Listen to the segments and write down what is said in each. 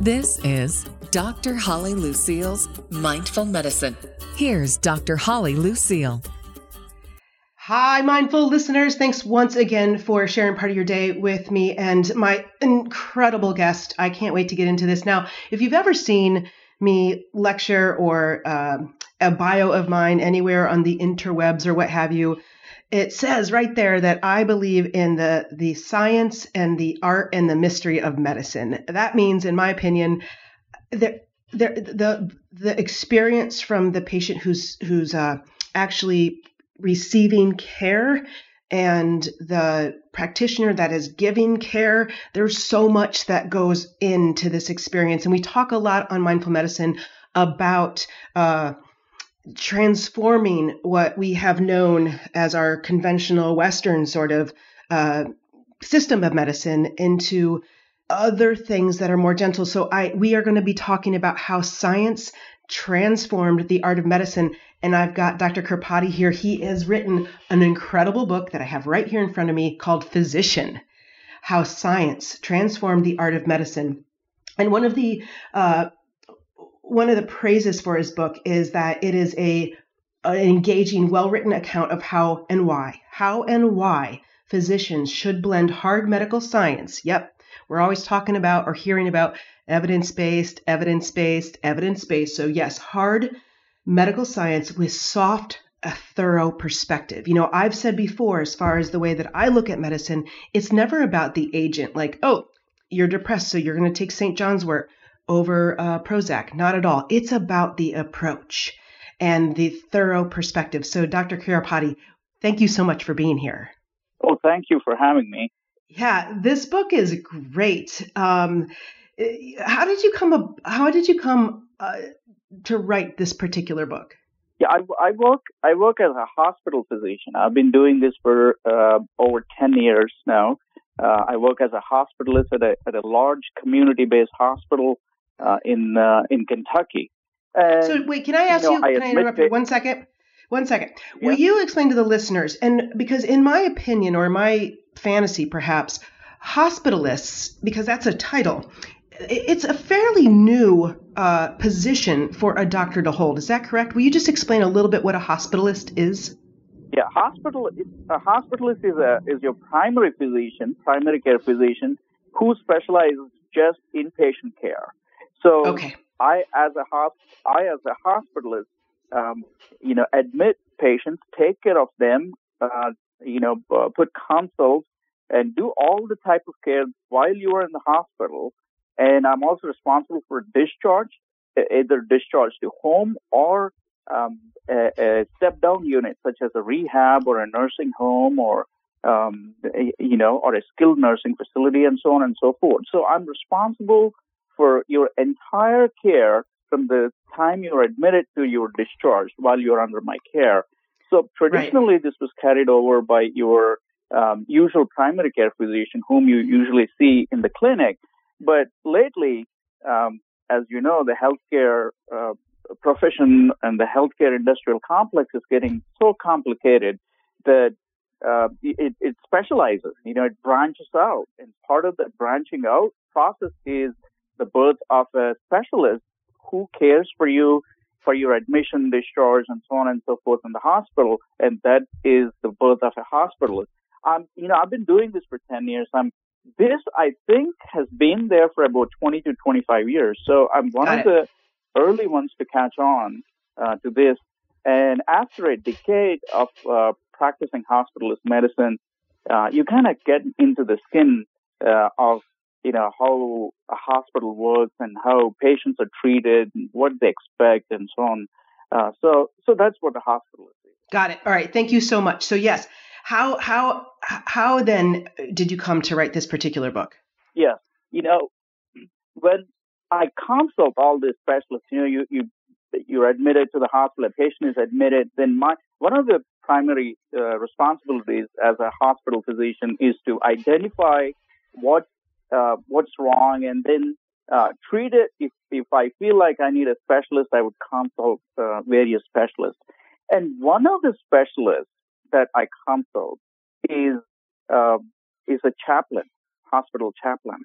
This is Dr. Holly Lucille's Mindful Medicine. Here's Dr. Holly Lucille. Hi, mindful listeners. Thanks once again for sharing part of your day with me and my incredible guest. I can't wait to get into this. Now, if you've ever seen me lecture or uh, a bio of mine anywhere on the interwebs or what have you, it says right there that I believe in the the science and the art and the mystery of medicine. That means, in my opinion, the the the, the experience from the patient who's who's uh, actually receiving care and the practitioner that is giving care there's so much that goes into this experience and we talk a lot on mindful medicine about uh, transforming what we have known as our conventional Western sort of uh, system of medicine into other things that are more gentle. So I we are going to be talking about how science transformed the art of medicine. And I've got Dr. Kurapati here. He has written an incredible book that I have right here in front of me called Physician How Science Transformed the Art of Medicine. And one of the uh, one of the praises for his book is that it is a an engaging, well-written account of how and why, how and why physicians should blend hard medical science. Yep, we're always talking about or hearing about evidence-based, evidence-based, evidence-based. So yes, hard medical science with soft a thorough perspective. You know, I've said before, as far as the way that I look at medicine, it's never about the agent, like, oh, you're depressed, so you're going to take St. John's wort over uh, Prozac. Not at all. It's about the approach and the thorough perspective. So, Dr. Kurapati, thank you so much for being here. Oh, thank you for having me. Yeah, this book is great. Um, how did you come? Up, how did you come uh, to write this particular book? Yeah, I, I, work. I work as a hospital physician. I've been doing this for uh, over ten years now. Uh, I work as a hospitalist at a, at a large community-based hospital in uh, in Kentucky. And, so wait, can I ask you? Know, you can I, interrupt you one second? One second. Will you explain to the listeners? And because in my opinion, or my fantasy, perhaps, hospitalists, because that's a title, it's a fairly new uh, position for a doctor to hold. Is that correct? Will you just explain a little bit what a hospitalist is? Yeah, hospital. A hospitalist is a is your primary physician, primary care physician, who specializes just in patient care. So okay. I, as a I as a hospitalist, um, you know, admit patients, take care of them, uh, you know, uh, put consults, and do all the type of care while you are in the hospital. And I'm also responsible for discharge, either discharge to home or um, a, a step down unit, such as a rehab or a nursing home or um, you know, or a skilled nursing facility and so on and so forth. So I'm responsible for your entire care from the time you're admitted to your discharge while you're under my care. So traditionally, right. this was carried over by your um, usual primary care physician, whom you usually see in the clinic. But lately, um, as you know, the healthcare uh, profession and the healthcare industrial complex is getting so complicated that uh, it, it specializes. You know, it branches out, and part of the branching out process is the birth of a specialist who cares for you for your admission, discharge, and so on and so forth in the hospital, and that is the birth of a hospitalist. Um, you know, I've been doing this for 10 years. I'm, this, I think, has been there for about 20 to 25 years. So I'm one Got of it. the early ones to catch on uh, to this. And after a decade of uh, practicing hospitalist medicine, uh, you kind of get into the skin uh, of you know, how a hospital works and how patients are treated and what they expect and so on. Uh, so, so that's what the hospital is. Got it. All right. Thank you so much. So yes, how, how, how then did you come to write this particular book? Yes. You know, when I consult all these specialists, you know, you, you, you're admitted to the hospital, a patient is admitted, then my, one of the primary uh, responsibilities as a hospital physician is to identify what uh, what's wrong, and then uh, treat it. If if I feel like I need a specialist, I would consult uh, various specialists. And one of the specialists that I consult is uh, is a chaplain, hospital chaplain.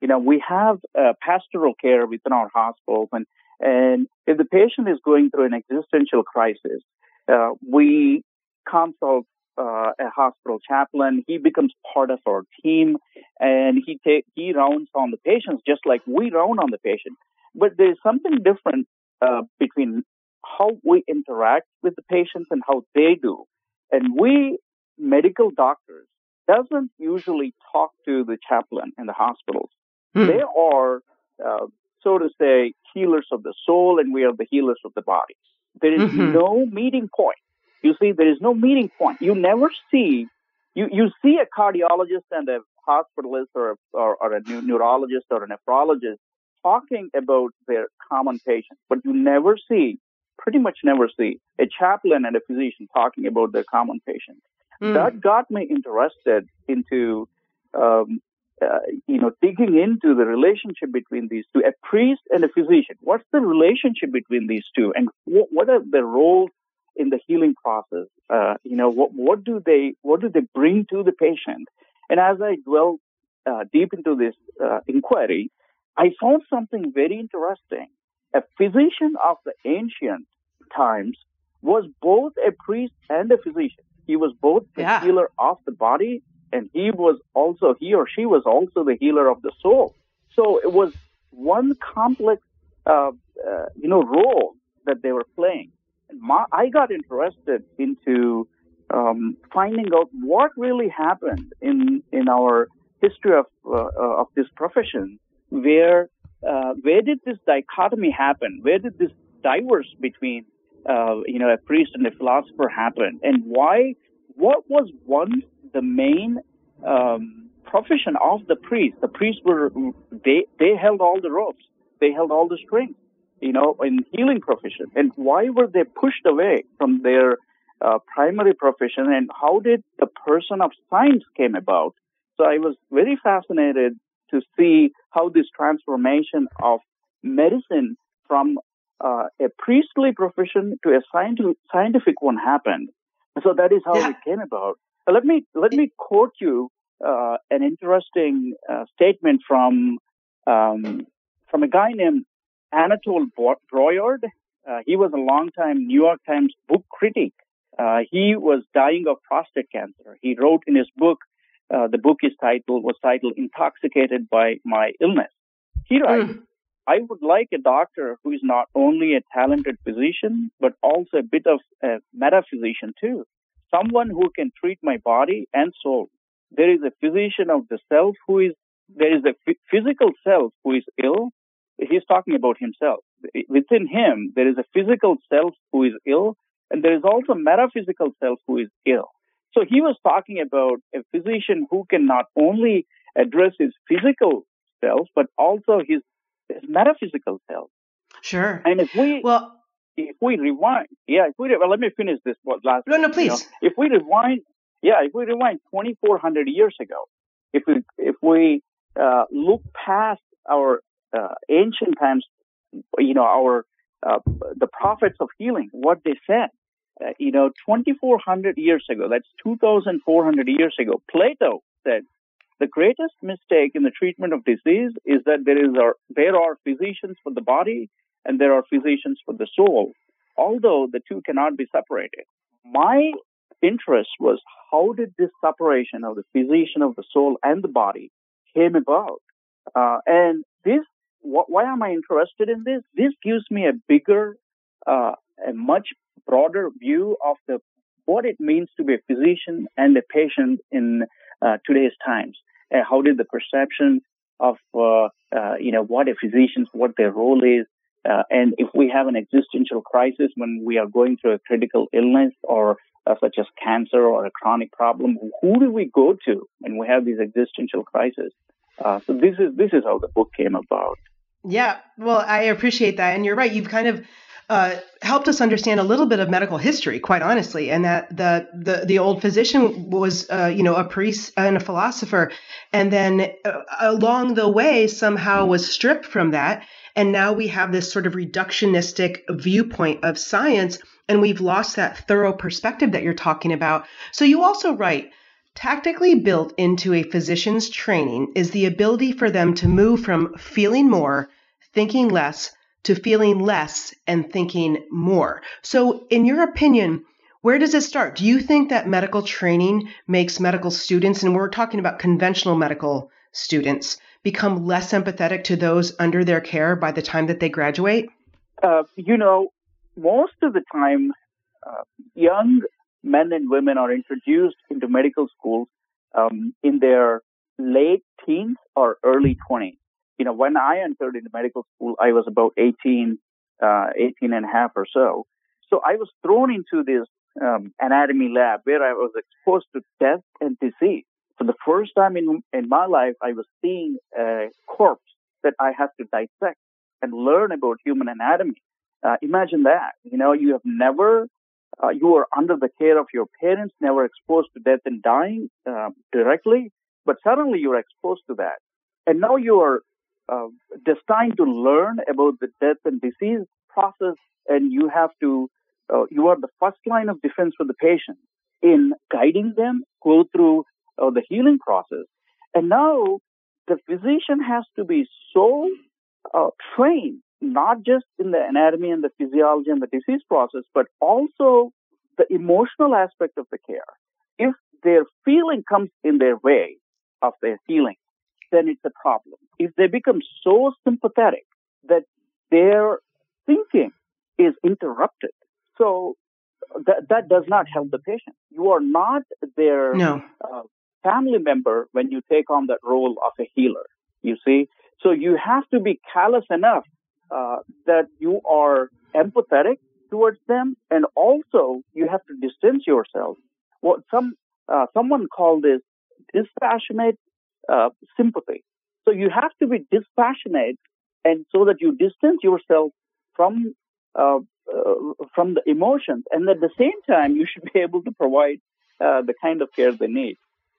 You know, we have pastoral care within our hospitals, and and if the patient is going through an existential crisis, uh, we consult uh, a hospital chaplain. He becomes part of our team, and he take he rounds on the patients just like we round on the patient. But there's something different uh, between how we interact with the patients and how they do. And we medical doctors doesn't usually talk to the chaplain in the hospitals. Hmm. They are, uh, so to say, healers of the soul, and we are the healers of the body. There is mm-hmm. no meeting point. You see, there is no meeting point. You never see, you, you see a cardiologist and a hospitalist or, or, or a neurologist or a nephrologist talking about their common patients, but you never see, pretty much never see, a chaplain and a physician talking about their common patients. Mm. That got me interested into, um, uh, you know, digging into the relationship between these two, a priest and a physician. What's the relationship between these two, and what, what are the roles in the healing process? Uh, you know, what what do they what do they bring to the patient? And as I dwell uh, deep into this uh, inquiry, I found something very interesting. A physician of the ancient times was both a priest and a physician. He was both the yeah. healer of the body and he was also, he or she was also the healer of the soul. So it was one complex, uh, uh, you know, role that they were playing. My, I got interested into um, finding out what really happened in in our history of uh, uh of this profession. Where uh, where did this dichotomy happen? Where did this diverse between uh, you know, a priest and a philosopher happen, and why? What was once the main um, profession of the priest? The priests were they they held all the ropes, they held all the strings, you know, in healing profession. And why were they pushed away from their uh, primary profession? And how did the person of science came about? So I was very fascinated to see how this transformation of medicine from uh, a priestly profession to a scientific, scientific one happened. So that is how yeah. it came about. Uh, let me let me quote you uh, an interesting uh, statement from um, from a guy named Anatole Broyard. Uh, he was a longtime New York Times book critic. Uh, he was dying of prostate cancer. He wrote in his book, the book is titled was titled "Intoxicated by My Illness." He writes. Mm. I would like a doctor who is not only a talented physician, but also a bit of a metaphysician too. Someone who can treat my body and soul. There is a physician of the self who is, there is a f- physical self who is ill. He's talking about himself. Within him, there is a physical self who is ill, and there is also a metaphysical self who is ill. So he was talking about a physician who can not only address his physical self, but also his is metaphysical self. Sure. And if we well, if we rewind, yeah, if we well, let me finish this last. No, no, please. You know, if we rewind, yeah, if we rewind 2,400 years ago, if we if we uh, look past our uh, ancient times, you know, our uh, the prophets of healing, what they said, uh, you know, 2,400 years ago, that's 2,400 years ago, Plato said the greatest mistake in the treatment of disease is that there is a, there are physicians for the body and there are physicians for the soul, although the two cannot be separated. My interest was how did this separation of the physician of the soul and the body came about? Uh, and this, wh- why am I interested in this? This gives me a bigger, uh, a much broader view of the what it means to be a physician and a patient in uh, today's times uh, how did the perception of uh, uh, you know what a physician's what their role is uh, and if we have an existential crisis when we are going through a critical illness or such as cancer or a chronic problem who do we go to when we have these existential crises uh, so this is this is how the book came about. Yeah well i appreciate that. And you're right you've kind of uh, helped us understand a little bit of medical history, quite honestly, and that the the, the old physician was, uh, you know, a priest and a philosopher, and then uh, along the way somehow was stripped from that, and now we have this sort of reductionistic viewpoint of science, and we've lost that thorough perspective that you're talking about. So you also write Tactically built into a physician's training is the ability for them to move from feeling more, thinking less, to feeling less and thinking more. So, in your opinion, where does it start? Do you think that medical training makes medical students, and we're talking about conventional medical students, become less empathetic to those under their care by the time that they graduate? Uh, you know, most of the time, uh, young men and women are introduced into medical schools um, in their late teens or early 20s. You know, when I entered into medical school, I was about 18, uh, 18 and a half or so. So I was thrown into this um, anatomy lab where I was exposed to death and disease. For the first time in, in my life, I was seeing a corpse that I had to dissect and learn about human anatomy. Uh, imagine that. You know, you have never, uh, you are under the care of your parents, never exposed to death and dying uh, directly, but suddenly you're exposed to that. And now you are uh, destined to learn about the death and disease process, and you have to, uh, you are the first line of defense for the patient in guiding them go through uh, the healing process. And now the physician has to be so uh, trained, not just in the anatomy and the physiology and the disease process, but also the emotional aspect of the care. If their feeling comes in their way of their healing, then it's a problem. If they become so sympathetic that their thinking is interrupted, so that, that does not help the patient. You are not their no. uh, family member when you take on that role of a healer. You see, so you have to be callous enough uh, that you are empathetic towards them, and also you have to distance yourself. What some uh, someone called this dispassionate uh, sympathy. So you have to be dispassionate, and so that you distance yourself from uh, uh, from the emotions, and at the same time, you should be able to provide uh, the kind of care they need.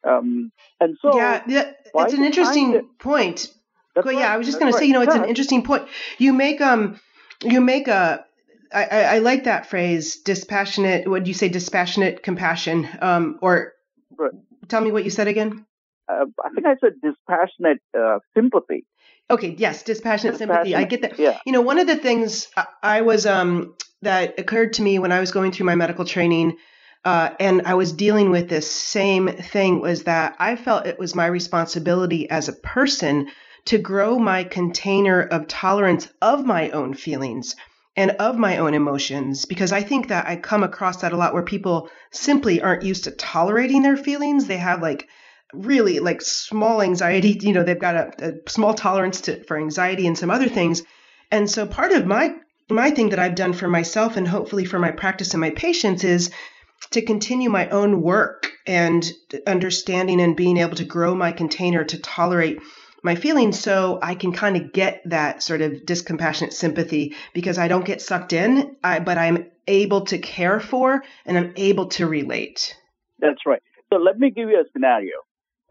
Um, and so, yeah, yeah it's an interesting point. Go, right, yeah, I was just going to say, you know, it's an interesting point. You make um, you make a. I, I, I like that phrase, dispassionate. What do you say, dispassionate compassion? Um, or right. tell me what you said again. Uh, I think I said dispassionate uh, sympathy. Okay, yes, dispassionate, dispassionate, sympathy. I get that. Yeah. You know, one of the things I was um, that occurred to me when I was going through my medical training uh, and I was dealing with this same thing was that I felt it was my responsibility as a person to grow my container of tolerance of my own feelings and of my own emotions because I think that I come across that a lot where people simply aren't used to tolerating their feelings. They have like really like small anxiety, you know, they've got a, a small tolerance to, for anxiety and some other things. And so part of my my thing that I've done for myself and hopefully for my practice and my patients is to continue my own work and understanding and being able to grow my container to tolerate my feelings so I can kind of get that sort of discompassionate sympathy because I don't get sucked in, I, but I'm able to care for and I'm able to relate. That's right. So let me give you a scenario.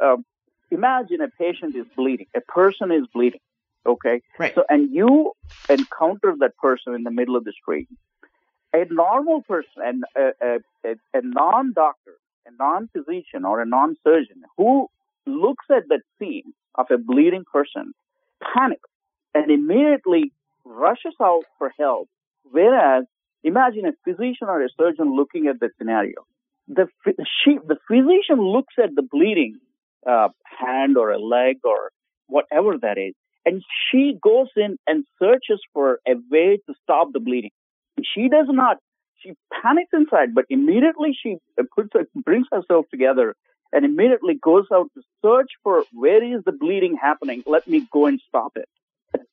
Um, imagine a patient is bleeding, a person is bleeding, okay? Right. So, and you encounter that person in the middle of the street a normal person, a, a, a, a non doctor, a non physician, or a non surgeon who looks at that scene of a bleeding person panics and immediately rushes out for help. Whereas, imagine a physician or a surgeon looking at the scenario. The, she, the physician looks at the bleeding uh, hand or a leg or whatever that is, and she goes in and searches for a way to stop the bleeding. She does not, she panics inside, but immediately she puts, brings herself together and immediately goes out to search for where is the bleeding happening. Let me go and stop it.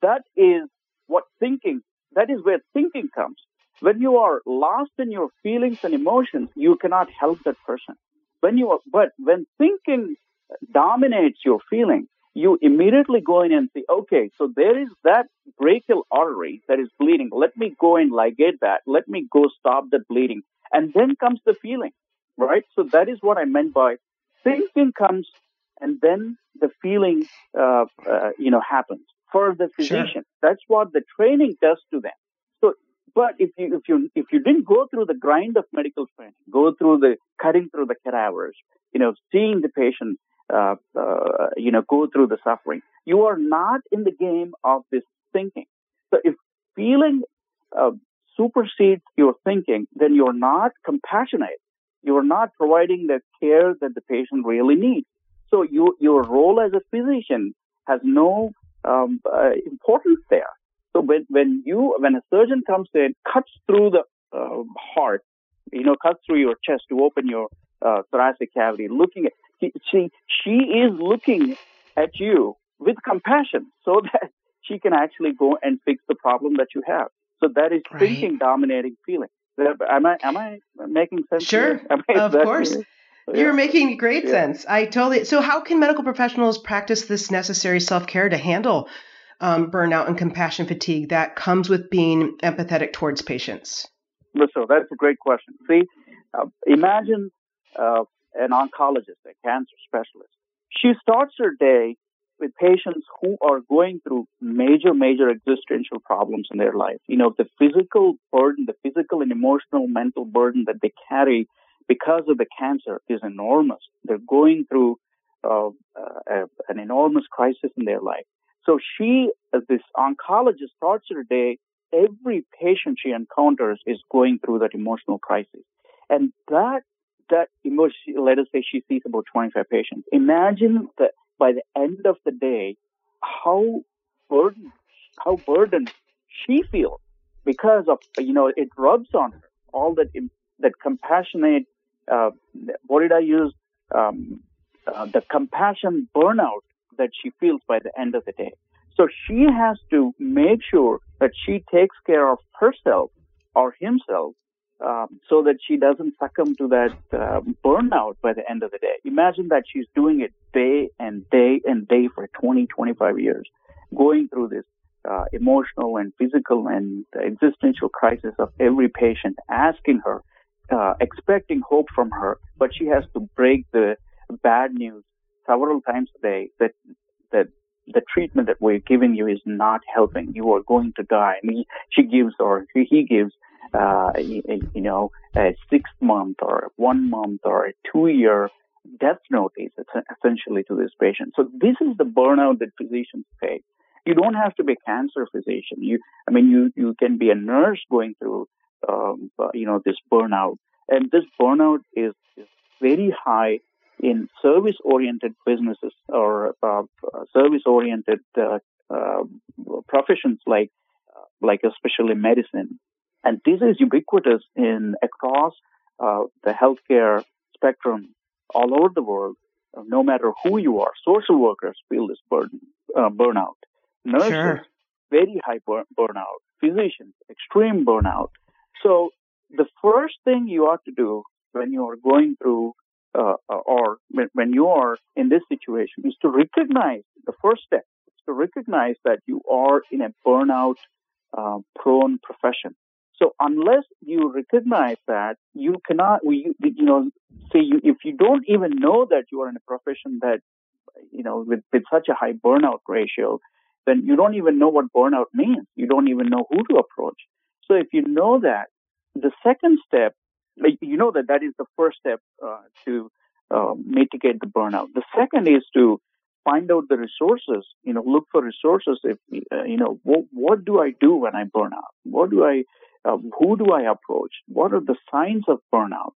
That is what thinking, that is where thinking comes. When you are lost in your feelings and emotions, you cannot help that person. When you are, but when thinking dominates your feelings, you immediately go in and say, okay, so there is that brachial artery that is bleeding. Let me go and ligate that. Let me go stop the bleeding. And then comes the feeling, right? So that is what I meant by thinking comes and then the feeling, uh, uh, you know, happens for the physician. Sure. That's what the training does to them. So But if you if you if you didn't go through the grind of medical training, go through the cutting through the cadavers, you know, seeing the patient, uh, uh, you know, go through the suffering, you are not in the game of this thinking. So if feeling uh, supersedes your thinking, then you're not compassionate. You're not providing the care that the patient really needs. So you, your role as a physician has no um, uh, importance there. So when, when you, when a surgeon comes in, cuts through the uh, heart, you know, cuts through your chest to open your uh, thoracic cavity, looking at, she, she is looking at you with compassion so that she can actually go and fix the problem that you have. So that is right. thinking dominating feeling. Am I am I making sense? Sure, of course. You're making great yeah. sense. I totally. So, how can medical professionals practice this necessary self care to handle um, burnout and compassion fatigue that comes with being empathetic towards patients? So that's a great question. See, uh, imagine uh, an oncologist, a cancer specialist. She starts her day with patients who are going through major, major existential problems in their life. You know, the physical burden, the physical and emotional, mental burden that they carry because of the cancer is enormous. They're going through uh, uh, an enormous crisis in their life. So she, as this oncologist, starts her day. Every patient she encounters is going through that emotional crisis, and that that emotion. Let us say she sees about 25 patients. Imagine that by the end of the day, how burdened, how burdened she feels because of, you know, it rubs on her all that, that compassionate, uh, what did I use? Um, uh, the compassion burnout that she feels by the end of the day. So she has to make sure that she takes care of herself or himself um, so that she doesn't succumb to that uh, burnout by the end of the day. Imagine that she's doing it day and day and day for 20, 25 years, going through this uh, emotional and physical and existential crisis of every patient, asking her, uh, expecting hope from her, but she has to break the bad news several times a day that that the treatment that we're giving you is not helping. You are going to die. And he, she gives or he gives uh, you, you know, a six month or one month or a two year death notice essentially to this patient. So this is the burnout that physicians face. You don't have to be a cancer physician. You, I mean, you, you can be a nurse going through, um, uh, you know, this burnout. And this burnout is, is very high in service oriented businesses or uh, service oriented uh, uh, professions like, uh, like especially medicine and this is ubiquitous in across uh, the healthcare spectrum all over the world, uh, no matter who you are. Social workers feel this burden, uh, burnout. Nurses, sure. very high bur- burnout. Physicians, extreme burnout. So the first thing you ought to do when you are going through uh, uh or when you are in this situation is to recognize the first step is to recognize that you are in a burnout uh, prone profession so unless you recognize that, you cannot, we, you know, say you, if you don't even know that you are in a profession that, you know, with, with such a high burnout ratio, then you don't even know what burnout means. You don't even know who to approach. So if you know that, the second step, you know that that is the first step uh, to uh, mitigate the burnout. The second is to find out the resources. You know, look for resources. If uh, you know, what, what do I do when I burn out? What do I uh, who do I approach? What are the signs of burnout?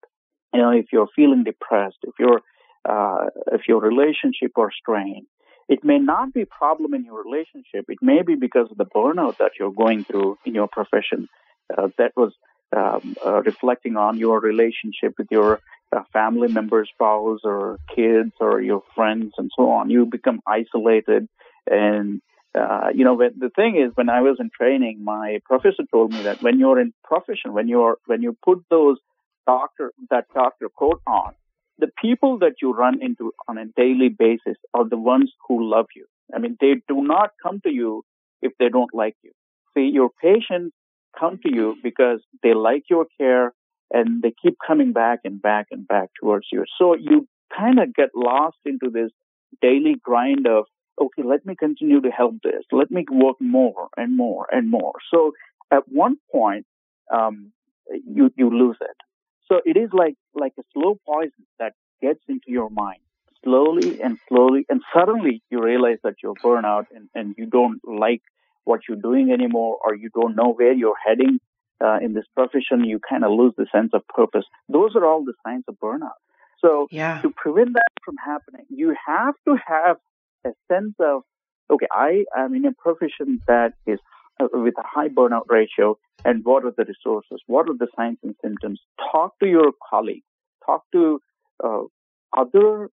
You know, if you're feeling depressed, if your uh, if your relationship are strained, it may not be problem in your relationship. It may be because of the burnout that you're going through in your profession. Uh, that was um, uh, reflecting on your relationship with your uh, family members, spouse, or kids, or your friends, and so on. You become isolated, and uh, you know, the thing is, when I was in training, my professor told me that when you're in profession, when you're when you put those doctor that doctor coat on, the people that you run into on a daily basis are the ones who love you. I mean, they do not come to you if they don't like you. See, your patients come to you because they like your care and they keep coming back and back and back towards you. So you kind of get lost into this daily grind of okay, let me continue to help this. Let me work more and more and more. So at one point, um, you you lose it. So it is like like a slow poison that gets into your mind slowly and slowly, and suddenly you realize that you're burnout and, and you don't like what you're doing anymore, or you don't know where you're heading uh, in this profession. You kind of lose the sense of purpose. Those are all the signs of burnout. So yeah. to prevent that from happening, you have to have a sense of okay, I am in a profession that is uh, with a high burnout ratio, and what are the resources? What are the signs and symptoms? Talk to your colleagues. Talk to uh, other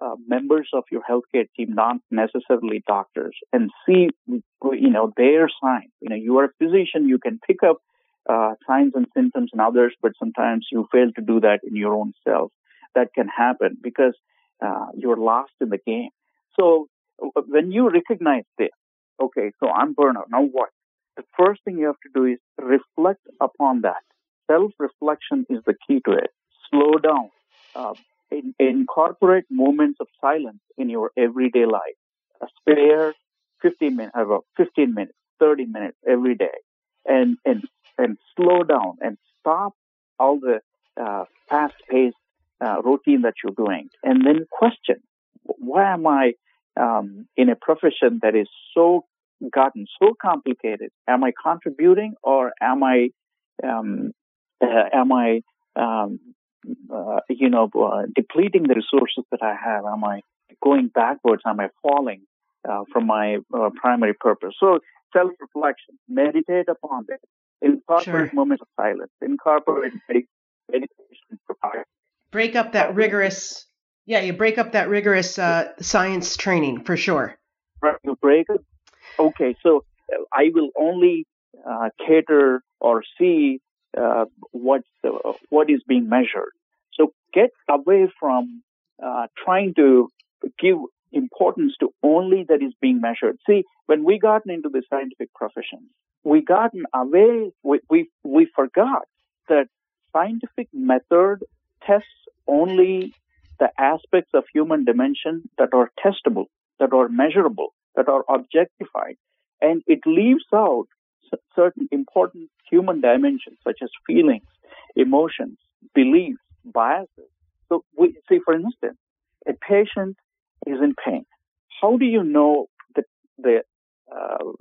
uh, members of your healthcare team, not necessarily doctors, and see, you know, their signs. You know, you are a physician, you can pick up uh, signs and symptoms in others, but sometimes you fail to do that in your own self. That can happen because uh, you're lost in the game. So uh, when you recognize this, okay, so I'm burnout. Now what? The first thing you have to do is reflect upon that. Self-reflection is the key to it. Slow down. Uh, in, incorporate moments of silence in your everyday life. A spare 15 minutes, about 15 minutes, 30 minutes every day, and and and slow down and stop all the uh, fast-paced uh, routine that you're doing, and then question: Why am I um, in a profession that is so gotten so complicated? Am I contributing, or am I um, uh, am I um, uh, you know, uh, depleting the resources that I have? Am I going backwards? Am I falling uh, from my uh, primary purpose? So self-reflection, meditate upon it, incorporate sure. moments of silence, incorporate meditation. Break up that rigorous, yeah, you break up that rigorous uh, science training for sure. You break it. Okay, so uh, I will only cater or see uh, what what is being measured. So get away from uh, trying to give importance to only that is being measured. See, when we gotten into the scientific profession, we gotten away. We we, we forgot that scientific method tests only the aspects of human dimension that are testable, that are measurable, that are objectified, and it leaves out certain important human dimensions such as feelings, emotions, beliefs, biases. So we see, for instance, a patient is in pain. How do you know that the uh,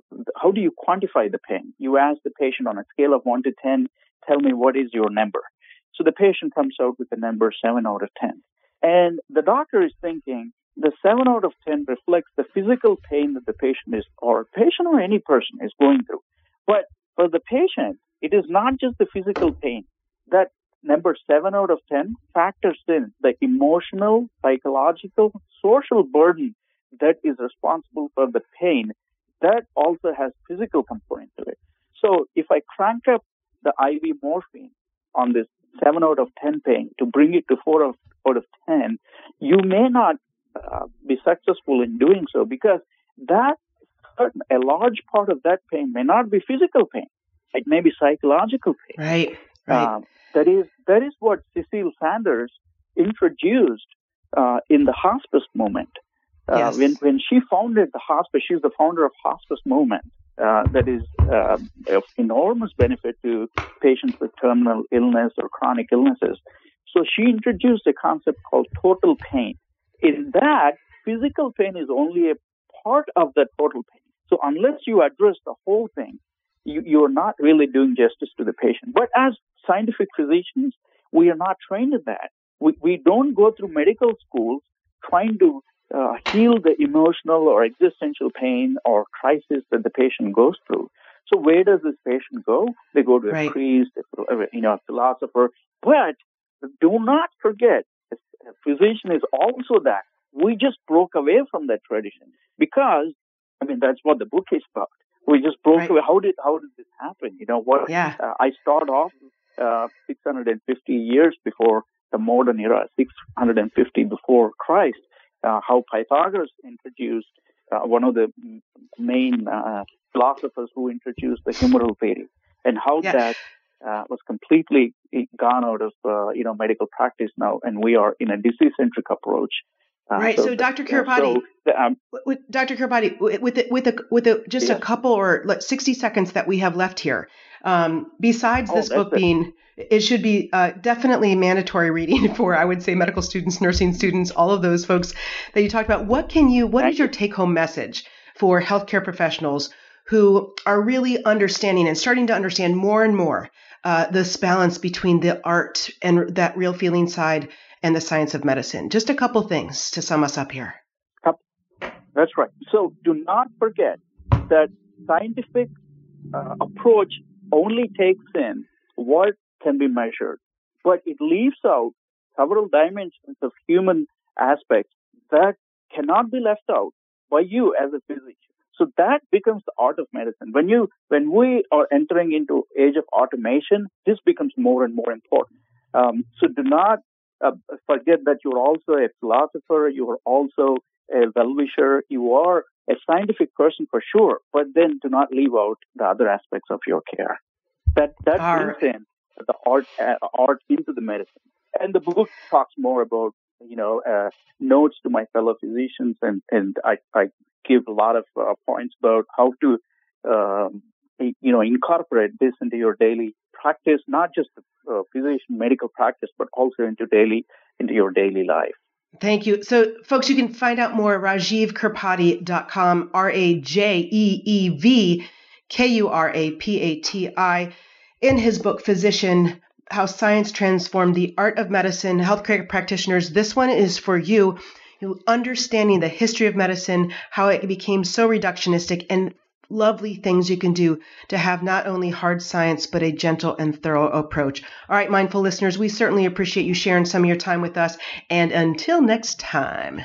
how do you quantify the pain? You ask the patient on a scale of one to ten, tell me what is your number. So the patient comes out with a number seven out of ten, and the doctor is thinking the seven out of ten reflects the physical pain that the patient is, or patient or any person is going through. But for the patient, it is not just the physical pain. That number seven out of 10 factors in the emotional, psychological, social burden that is responsible for the pain. That also has physical component to it. So if I crank up the IV morphine on this 7 out of 10 pain to bring it to 4 out of 10, you may not uh, be successful in doing so because that a large part of that pain may not be physical pain. It may be psychological pain. Right. Right. Um, that is that is what Cicely Saunders introduced uh, in the hospice movement. Uh, yes. When when she founded the hospice, she's the founder of Hospice Movement. Uh, that is uh, of enormous benefit to patients with terminal illness or chronic illnesses. So she introduced a concept called total pain. In that, physical pain is only a part of the total pain. So unless you address the whole thing, you, you're not really doing justice to the patient. But as scientific physicians, we are not trained in that. We, we don't go through medical schools trying to uh, heal the emotional or existential pain or crisis that the patient goes through. So where does this patient go? They go to a right. priest, you know, a philosopher. But do not forget, a physician is also that. We just broke away from that tradition because, I mean, that's what the book is about. We just broke right. away. How did how did this happen? You know what? Yeah. Uh, I start off uh, 650 years before the modern era, 650 before Christ. Uh, how Pythagoras introduced uh, one of the main uh, philosophers who introduced the humoral theory, and how yes. that uh, was completely gone out of you know medical practice now, and we are in a disease-centric approach Uh, right. So, so Dr. Kurapati, so, um, with Dr. Kurapati, with the, with a, with a, just yeah. a couple or like 60 seconds that we have left here, um, besides oh, this book it. being, it should be uh, definitely mandatory reading for, I would say, medical students, nursing students, all of those folks that you talked about. What can you, what is your take home message for healthcare professionals who are really understanding and starting to understand more and more uh, this balance between the art and that real feeling side and the science of medicine. Just a couple things to sum us up here. That's right. So do not forget that scientific uh, approach only takes in what can be measured, but it leaves out several dimensions of human aspects that cannot be left out by you as a physician. So that becomes the art of medicine. When you, when we are entering into age of automation, this becomes more and more important. Um, so do not uh, forget that you're also a philosopher, you are also a well-wisher, you are a scientific person for sure, but then do not leave out the other aspects of your care. That that brings right. in the art uh, art into the medicine. And the book talks more about you know uh, notes to my fellow physicians, and and I, I give a lot of uh, points about how to um, you know incorporate this into your daily practice, not just uh, physician medical practice, but also into daily into your daily life. Thank you. So, folks, you can find out more at rajeevkurapati.com, R A J E E V K U R A P A T I, in his book, Physician How Science Transformed the Art of Medicine, Healthcare Practitioners. This one is for you. Understanding the history of medicine, how it became so reductionistic, and lovely things you can do to have not only hard science, but a gentle and thorough approach. All right, mindful listeners, we certainly appreciate you sharing some of your time with us. And until next time.